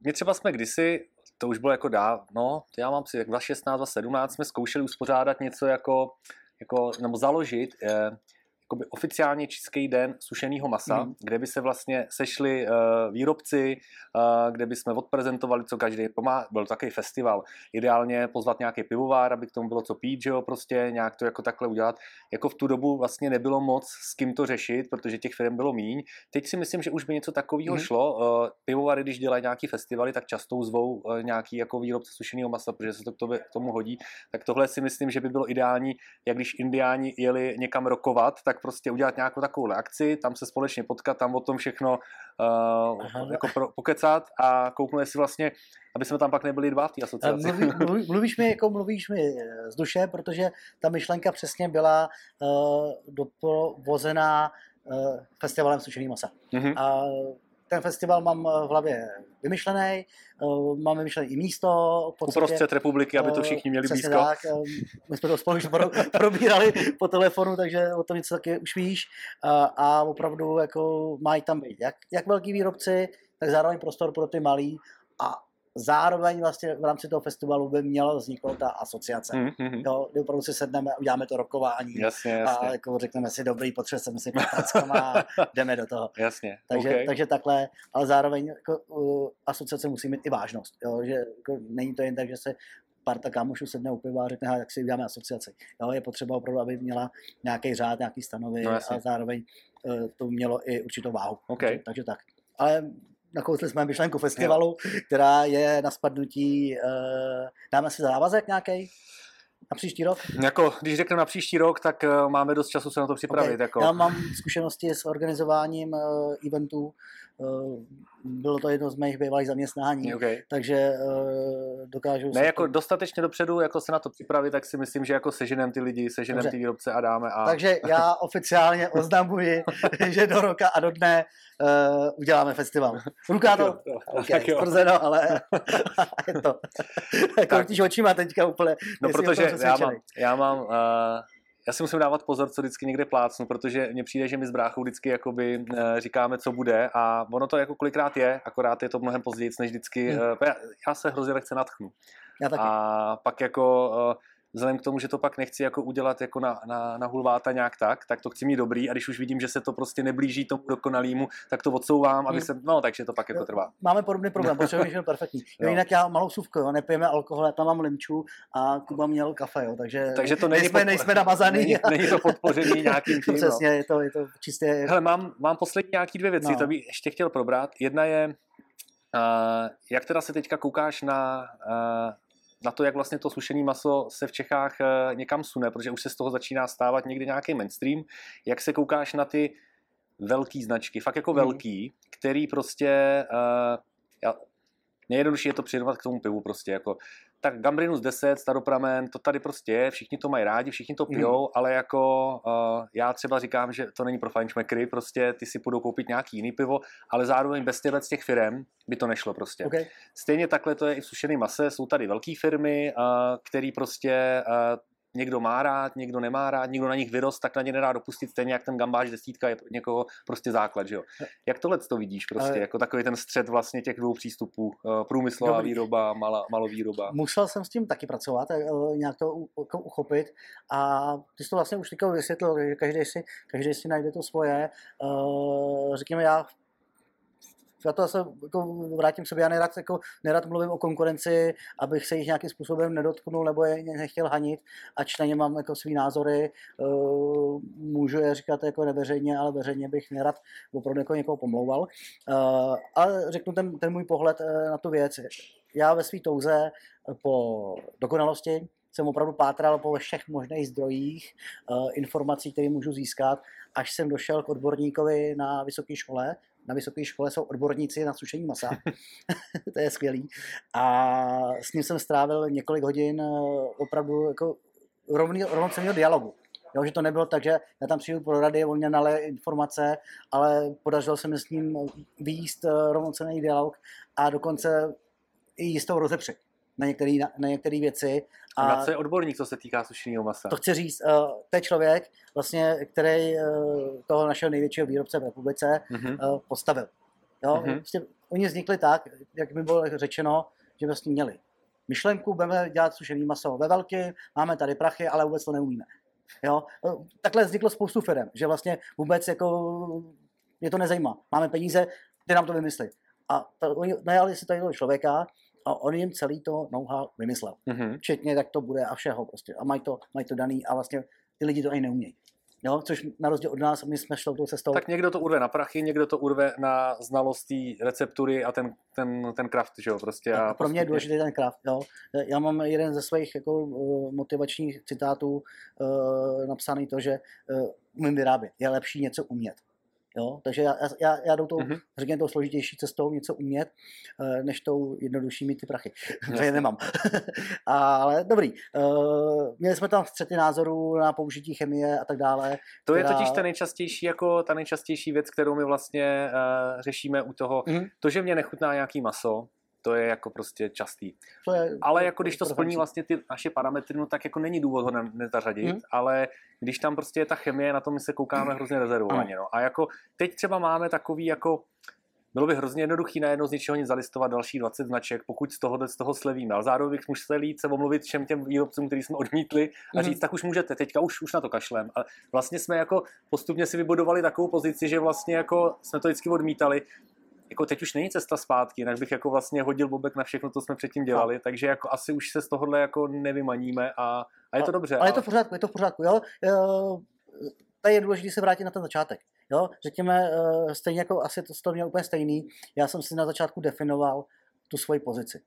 my třeba jsme kdysi, to už bylo jako dávno, já mám si, jak 2016, 2017 jsme zkoušeli uspořádat něco jako, jako nebo založit eh, jakoby oficiálně Český den sušeného masa, Mhm. kde by se vlastně sešli eh, výrobci, eh, kde by jsme odprezentovali, co každý má. Byl to takový festival. Ideálně pozvat nějaký pivovár, aby k tomu bylo co pít, že jo, prostě nějak to jako takhle udělat. Jako v tu dobu vlastně nebylo moc s kým to řešit, protože těch firm bylo míň. Teď si myslím, že už by něco takového Mhm. šlo. Eh, Pivovary, když dělají nějaký festivaly, tak často zvou eh, nějaký jako výrobce sušeného masa, protože se to k tobě- k tomu hodí. Tak tohle si myslím, že by bylo ideální, jak když indiáni jeli někam rokovat, tak prostě udělat nějakou takovou akci, tam se společně potkat, tam o tom všechno uh, jako pro, pokecat a kouknout si vlastně, aby jsme tam pak nebyli dva v té Eh, asociaci. Mluví, mluví, mluvíš mi, jako mluvíš mi eh, z duše, protože ta myšlenka přesně byla uh, doprovozená uh, festivalem sušený masa. Mhm. A ten festival mám eh, v hlavě vymyšlený, uh, mám vymyšlený i místo. Podstatě, Uprostřed republiky, aby to eh, všichni měli blízko. Tak, eh, my jsme to spolu už pro, probírali po telefonu, takže o tom něco taky už víš. A, a opravdu jako mají tam být jak, jak velký výrobci, tak zároveň prostor pro ty malý a zároveň vlastně v rámci toho festivalu by měla vzniknout ta asociace. Mhm, mhm. Jo, kdy opravdu si sedneme, uděláme to rokování Jasně, a jasně. jako řekneme si dobrý, potřebujeme si prackama a jdeme do toho. Jasně, Takže, okay. takže takhle, ale zároveň jako, uh, asociace musí mít i vážnost. Jo? Že jako, není to jen tak, že se parta kámošů sedne u piva a řekne, "Hele, jak si uděláme asociaci. Jo? Je potřeba opravdu, aby měla nějaký řád, nějaký stanovy No, jasně. a zároveň uh, to mělo i určitou váhu. OK. Takže, takže tak. Ale nakousli jsme myšlenku festivalu, která je na spadnutí. Uh, dáme si závazek nějaký na příští rok? Jako, když řekneme na příští rok, tak uh, máme dost času se na to připravit. Ok, Jako. Já mám zkušenosti s organizováním uh, eventů. Uh, bylo to jedno z mých bývalých zaměstnání, Okay. takže uh, dokážu... Ne, jako to- dostatečně dopředu, jako se na to připravit, tak si myslím, že jako seženem ty lidi, seženem Dobře. ty výrobce a dáme. A... Takže já oficiálně oznamuji, že do roka a do dne uh, uděláme festival. Ruká to? Jo, jo, OK, tak jo. stvrzeno, ale je to. Tak. Kroutíš očima teďka úplně. No, protože já mám, já mám uh, já si musím dávat pozor, co vždycky někde plácnu, protože mně přijde, že my s bráchou vždycky jakoby uh, říkáme, co bude a ono to jako kolikrát je, akorát je to mnohem později, než vždycky. Hmm. Uh, já, já se hrozně lehce natchnu. Já taky. A pak jako uh, vzhledem k tomu, že to pak nechci jako udělat jako na, na, na hulváta nějak tak, tak to chci mít dobrý a když už vidím, že se to prostě neblíží tomu dokonalému, tak to odsouvám, aby Hmm. se, no takže to pak jako trvá. Máme podobný problém, potřebujeme všechno perfektní. Jo. Jo. jinak já malou suvku, jo, nepijeme alkohol, já tam mám limču a Kuba měl kafe, jo, takže, Takže to není, nejsme, podpo- nejsme namazaný. Není, není to podpořený nějakým tím. no. Přesně, je to, je to čistě... Hele, mám, mám poslední nějaký dvě věci, No. no. to bych ještě chtěl probrat. Jedna je, uh, jak teda se teďka koukáš na, uh, na to, jak vlastně to sušené maso se v Čechách uh, někam sune, protože už se z toho začíná stávat někdy nějaký mainstream. Jak se koukáš na ty velký značky, fakt jako Mhm. velký, který prostě, uh, já, nejjednodušší je to přirovnat k tomu pivu prostě, jako tak Gambrinus 10, staropramen, to tady prostě je, všichni to mají rádi, všichni to pijou, mm. ale jako uh, já třeba říkám, že to není pro fajnšmekry, prostě ty si půjdou koupit nějaký jiný pivo, ale zároveň bez těchto z těch firm by to nešlo prostě. Okay. Stejně takhle to je i v sušeném mase, jsou tady velké firmy, uh, který prostě uh, někdo má rád, někdo nemá rád, někdo na nich vyrost, tak na ně nedá dopustit, stejně jak ten gambáž desítka je někoho prostě základ, že jo. Jak tohle to vidíš prostě, Ale... jako takový ten střed vlastně těch dvou přístupů, eh, průmyslová Dobrý. výroba, mala, malovýroba. Musel jsem s tím taky pracovat, eh, nějak to jako uchopit a ty jsi to vlastně už teďka vysvětlil, že každý si, každý si najde to svoje. Eh, řekněme, já já to zase jako vrátím sobě, já nerad, jako, nerad mluvím o konkurenci, abych se jich nějakým způsobem nedotknul nebo je nechtěl hanit, ač na ně mám jako svý názory, uh, můžu je říkat jako neveřejně, ale veřejně bych nerad opravdu jako někoho pomlouval. Uh, ale řeknu ten, ten můj pohled uh, na tu věc. Já ve své touze po dokonalosti jsem opravdu pátral po všech možných zdrojích uh, informací, které můžu získat, až jsem došel k odborníkovi na vysoké škole, na vysoké škole jsou odborníci na sušení masa. to je skvělý. A s ním jsem strávil několik hodin eh, opravdu jako rovný, rovnocenného dialogu. Jo, že to nebylo tak, že já tam přijdu pro rady, on mě nale informace, ale podařilo se mi s ním výjist eh, rovnocený dialog a dokonce i jistou rozepři na některé na některé věci. A, a co je odborník, co se týká sušeného masa? To chci říct, uh, to je člověk, vlastně, který uh, toho našeho největšího výrobce v republice uh-huh. uh, postavil. Jo? Uh-huh. Vlastně, oni vznikli tak, jak mi bylo řečeno, že vlastně měli myšlenku, budeme dělat sušený maso ve velkém, máme tady prachy, ale vůbec to neumíme. Jo? Takhle vzniklo spoustu firm, že vlastně vůbec jako mě to nezajímá. Máme peníze, ty nám to vymyslit. A to, oni najali si tady člověka, a on jim celý to know-how vymyslel. Mm-hmm. Včetně, tak to bude a všeho prostě. A mají to, mají to daný a vlastně ty lidi to ani neumějí. Jo, což na rozdíl od nás, my jsme šli tou cestou. Tak někdo to urve na prachy, někdo to urve na znalost receptury a ten, ten, ten kraft, že jo, prostě. A pro mě je důležitý ten kraft, jo. Já mám jeden ze svých jako uh, motivačních citátů uh, napsaný to, že uh, umím vyrábět. Je lepší něco umět. Jo? Takže já, já, já jdu tou, mm-hmm. řekněme, tou složitější cestou něco umět, eh, než tou jednodušší mít ty prachy. je nemám. Ale dobrý. Uh, měli jsme tam střety názorů na použití chemie a tak dále. To která... je totiž ta nejčastější, jako ta nejčastější věc, kterou my vlastně uh, řešíme u toho. Mm-hmm. To, že mě nechutná nějaký maso, to je jako prostě častý. To je, ale jako když to splní vlastně ty naše parametry, no tak jako není důvod ho nezařadit, hmm. ale když tam prostě je ta chemie, na to my se koukáme hrozně rezervovaně. No. A jako teď třeba máme takový jako bylo by hrozně jednoduchý najednou z ničeho nic zalistovat další 20 značek, pokud z toho, z toho slevíme. Ale zároveň bych musel jít se omluvit všem těm výrobcům, který jsme odmítli a říct, mm. tak už můžete, teďka už, už na to kašlem. A vlastně jsme jako postupně si vybudovali takovou pozici, že vlastně jako jsme to vždycky odmítali jako teď už není cesta zpátky, jinak bych jako vlastně hodil bobek na všechno, co jsme předtím dělali, no. takže jako asi už se z tohohle jako nevymaníme a, a je to dobře. Ale je to v pořádku, je to v pořádku, jo. Tady je důležité se vrátit na ten začátek. Jo, řekněme, eh, stejně jako asi to, to měl úplně stejný, já jsem si na začátku definoval tu svoji pozici.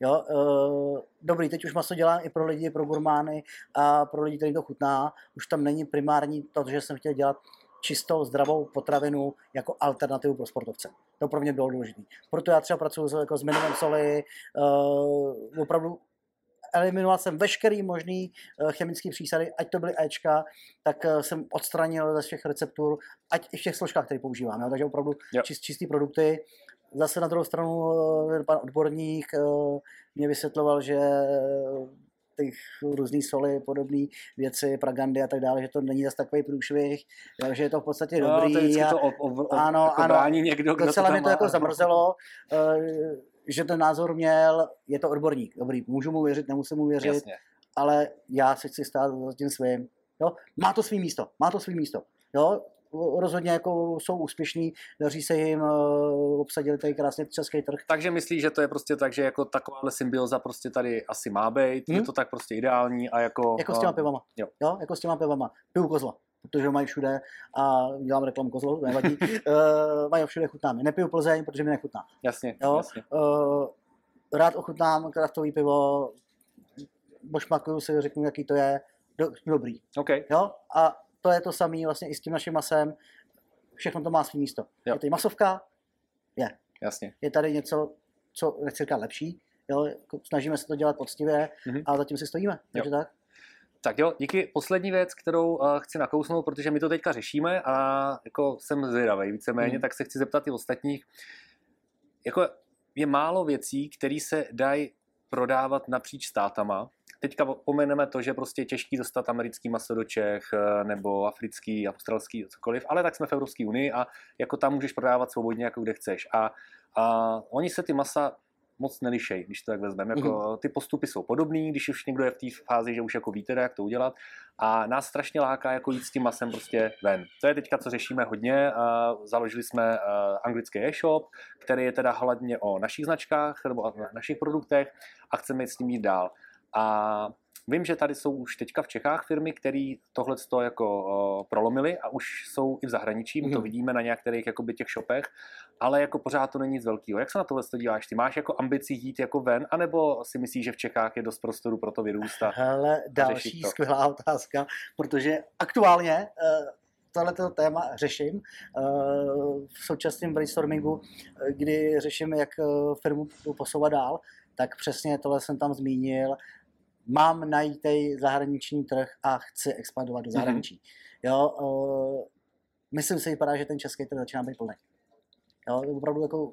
Jo, uh, dobrý, teď už maso dělám i pro lidi, pro gurmány a pro lidi, kterým to chutná. Už tam není primární to, že jsem chtěl dělat čistou, zdravou potravinu jako alternativu pro sportovce. To pro mě bylo důležité. Proto já třeba pracuji jako s minimum soli, uh, opravdu eliminoval jsem veškerý možný uh, chemický přísady, ať to byly Ečka, tak uh, jsem odstranil ze všech receptur, ať i v těch složkách, které používám. Jo? Takže opravdu čist, čistý produkty. Zase na druhou stranu pan odborník mě vysvětloval, že ty různé soli, podobné věci, pragandy a tak dále, že to není zase takový průšvih, že je to v podstatě no, dobrý. To a, to ob, ob, ob, ano, jako ano, někdo, kdo docela to mě to jako zamrzelo, uh, že ten názor měl, je to odborník, dobrý, můžu mu věřit, nemusím mu věřit, Jasně. ale já si chci stát za tím svým. Jo? Má to svý místo, má to svý místo. Jo? Rozhodně jako jsou úspěšní, daří se jim, uh, obsadili tady krásně český trh. Takže myslíš, že to je prostě tak, že jako takováhle symbioza prostě tady asi má být, hmm? je to tak prostě ideální a jako... Jako s těma pivama. Jo. jo jako s těma pivama. Pivu kozla protože mají všude a dělám reklamu kozlo, nevadí, uh, mají všude chutnáme. Nepiju Plzeň, protože mi nechutná. Jasně, jo? jasně. Uh, rád ochutnám kraftový pivo, bošmakuju si, řeknu, jaký to je, do, dobrý. Okay. Jo? A to je to samé vlastně i s tím naším masem. Všechno to má svý místo. Jo. Je tady masovka? Je. Jasně. Je tady něco, co nechci říkat lepší, Jo, jako snažíme se to dělat poctivě Mhm. a zatím si stojíme. Takže tak. Tak jo, díky. Poslední věc, kterou uh, chci nakousnout, protože my to teďka řešíme a jako jsem zvědavý víceméně, Hmm. tak se chci zeptat i ostatních. Jako je málo věcí, které se dají prodávat napříč státama. Teďka pomeneme to, že prostě je těžký dostat americký maso do Čech eh, nebo africký, australský, cokoliv, ale tak jsme v Evropské unii a jako tam můžeš prodávat svobodně, jako kde chceš. A, a oni se ty masa moc nelišej, když to tak vezmeme. Jako, ty postupy jsou podobný, když už někdo je v té fázi, že už jako víte, jak to udělat. A nás strašně láká jako jít s tím masem prostě ven. To je teďka, co řešíme hodně. Založili jsme a, anglický e-shop, který je teda hlavně o našich značkách nebo o našich produktech a chceme jít s tím jít dál. A vím, že tady jsou už teďka v Čechách firmy, které tohle jako prolomily a už jsou i v zahraničí, my to Mhm. vidíme na některých jakoby těch shopech, ale jako pořád to není nic velkého. Jak se na tohle to díváš? Ty máš jako ambici jít jako ven, anebo si myslíš, že v Čechách je dost prostoru pro to vyrůstat? Hele, další to. skvělá otázka, protože aktuálně uh, tohleto téma řeším uh, v současném brainstormingu, eh, kdy řeším, jak firmu posouvat dál, tak přesně tohle jsem tam zmínil. Mám najít zahraniční trh a chci expandovat do Mhm. zahraničí. Jo, uh, myslím si, vypadá, že ten český trh začíná být plný. Jo, opravdu jako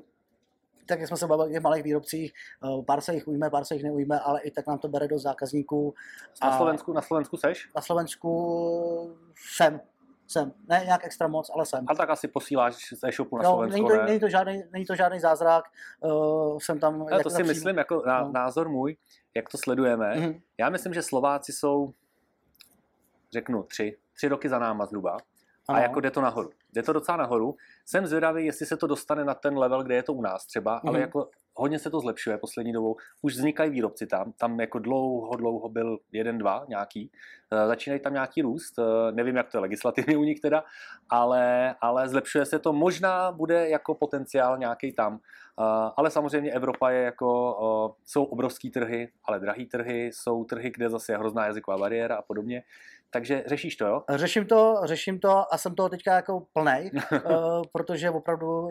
tak jak jsme se bavili o těch malých výrobcích, pár se jich ujme, pár se jich neujme, ale i tak nám to bere do zákazníků. Na A- Slovensku, na Slovensku seš? Na Slovensku jsem, jsem. Ne nějak extra moc, ale jsem. A tak asi posíláš z e-shopu na Jo, Slovensko, není, to, ne? není, to žádný, není to žádný zázrak, uh, jsem tam... Ale to si napřímo- myslím, jako na, No. názor můj, jak to sledujeme. Mhm. Já myslím, že Slováci jsou, řeknu, tři, tři roky za náma zhruba. A Ano. jako jde to nahoru. Jde to docela nahoru. Jsem zvědavý, jestli se to dostane na ten level, kde je to u nás třeba, ale Mhm. jako hodně se to zlepšuje poslední dobou. Už vznikají výrobci tam. Tam jako dlouho, dlouho byl jeden, dva nějaký. Eh, Začínají tam nějaký růst. Eh, Nevím, jak to je legislativně u nich teda, ale, ale zlepšuje se to. Možná bude jako potenciál nějaký tam. Eh, Ale samozřejmě Evropa je jako, jsou obrovský trhy, ale drahý trhy, jsou trhy, kde zase je hrozná jazyková bariéra a podobně. Takže řešíš to, jo? Řeším to, řeším to a jsem toho teďka jako plnej, protože opravdu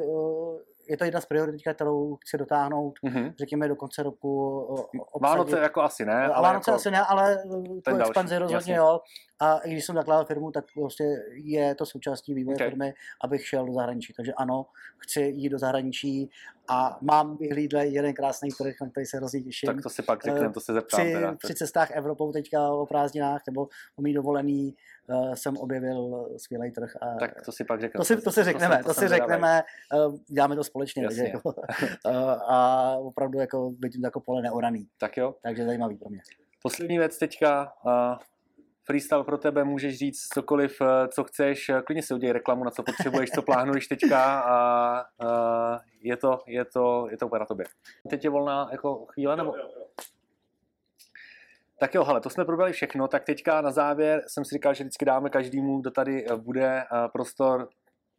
je to jedna z priorit, kterou chci dotáhnout, Mhm. řekněme, do konce roku uh, Vánoce jako asi ne, ale Vánoce jako, asi ne, ale uh, tu další, expanzi rozhodně jasně. jo. A i když jsem zakládal firmu, tak prostě je to součástí vývoje Okay. firmy, abych šel do zahraničí. Takže ano, chci jít do zahraničí a mám vyhlídle jeden krásný trh, na který se hrozně těším. tak to si pak řekneme, to se zeptám. při, teda. při cestách Evropou teďka o prázdninách nebo o mý dovolený uh, jsem objevil skvělý trh. A Tak to si pak řekneme. to si, to si řekneme, to, jsem si zvědavej. řekneme, uh, děláme to společně. Takže jako, uh, a opravdu jako vidím to jako pole neoraný, Tak jo. takže zajímavý pro mě. Poslední věc teďka. Uh, freestyle pro tebe, můžeš říct cokoliv, eh, co chceš, eh, klidně si udělej reklamu, na co potřebuješ, co plánuješ teďka a uh, je, to, je, to, je to úplně na tobě. Teď je volná jako chvíle, nebo? Tak jo, hele, to jsme probrali všechno, tak teďka na závěr jsem si říkal, že vždycky dáme každému, kdo tady eh, bude eh, prostor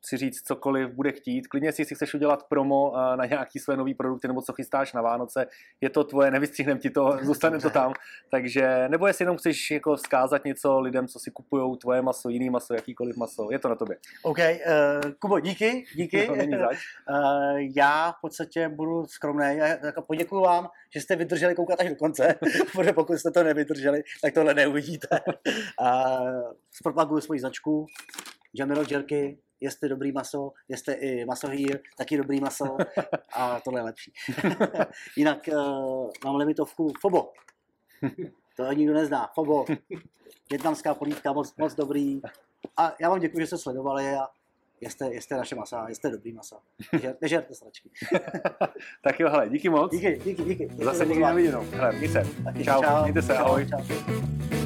si říct cokoliv bude chtít. Klidně si, jestli chceš udělat promo eh, na nějaký své nový produkty nebo co chystáš na Vánoce, je to tvoje, nevystřihnem ti to, zůstane to tam. Takže, nebo jestli jenom chceš jako vzkázat něco lidem, co si kupují tvoje maso, jiný maso, jakýkoliv maso, je to na tobě. OK, uh, Kubo, díky, díky. To není zač. Uh, já v podstatě budu skromný a jako poděkuju vám, že jste vydrželi koukat až do konce, protože pokud jste to nevydrželi, tak tohle neuvidíte. Uh, zpropaguju svoji značku, Jamiro Jerky, jeste dobrý maso, jeste i masohýr, taky dobrý maso a tohle je lepší. Jinak uh, mám limitovku Fobo. To nikdo nezná. Fobo. Větnamská polívka, moc, moc dobrý. A já vám děkuji, že jste sledovali a jeste, jeste naše masa, jeste dobrý masa. Nežer- Nežerte sračky. tak jo, hele, díky moc. Díky, díky, díky. Zase za někdy na viděnou. Hele, měj se. Taky Čau, mějte se, čau, ahoj. čau.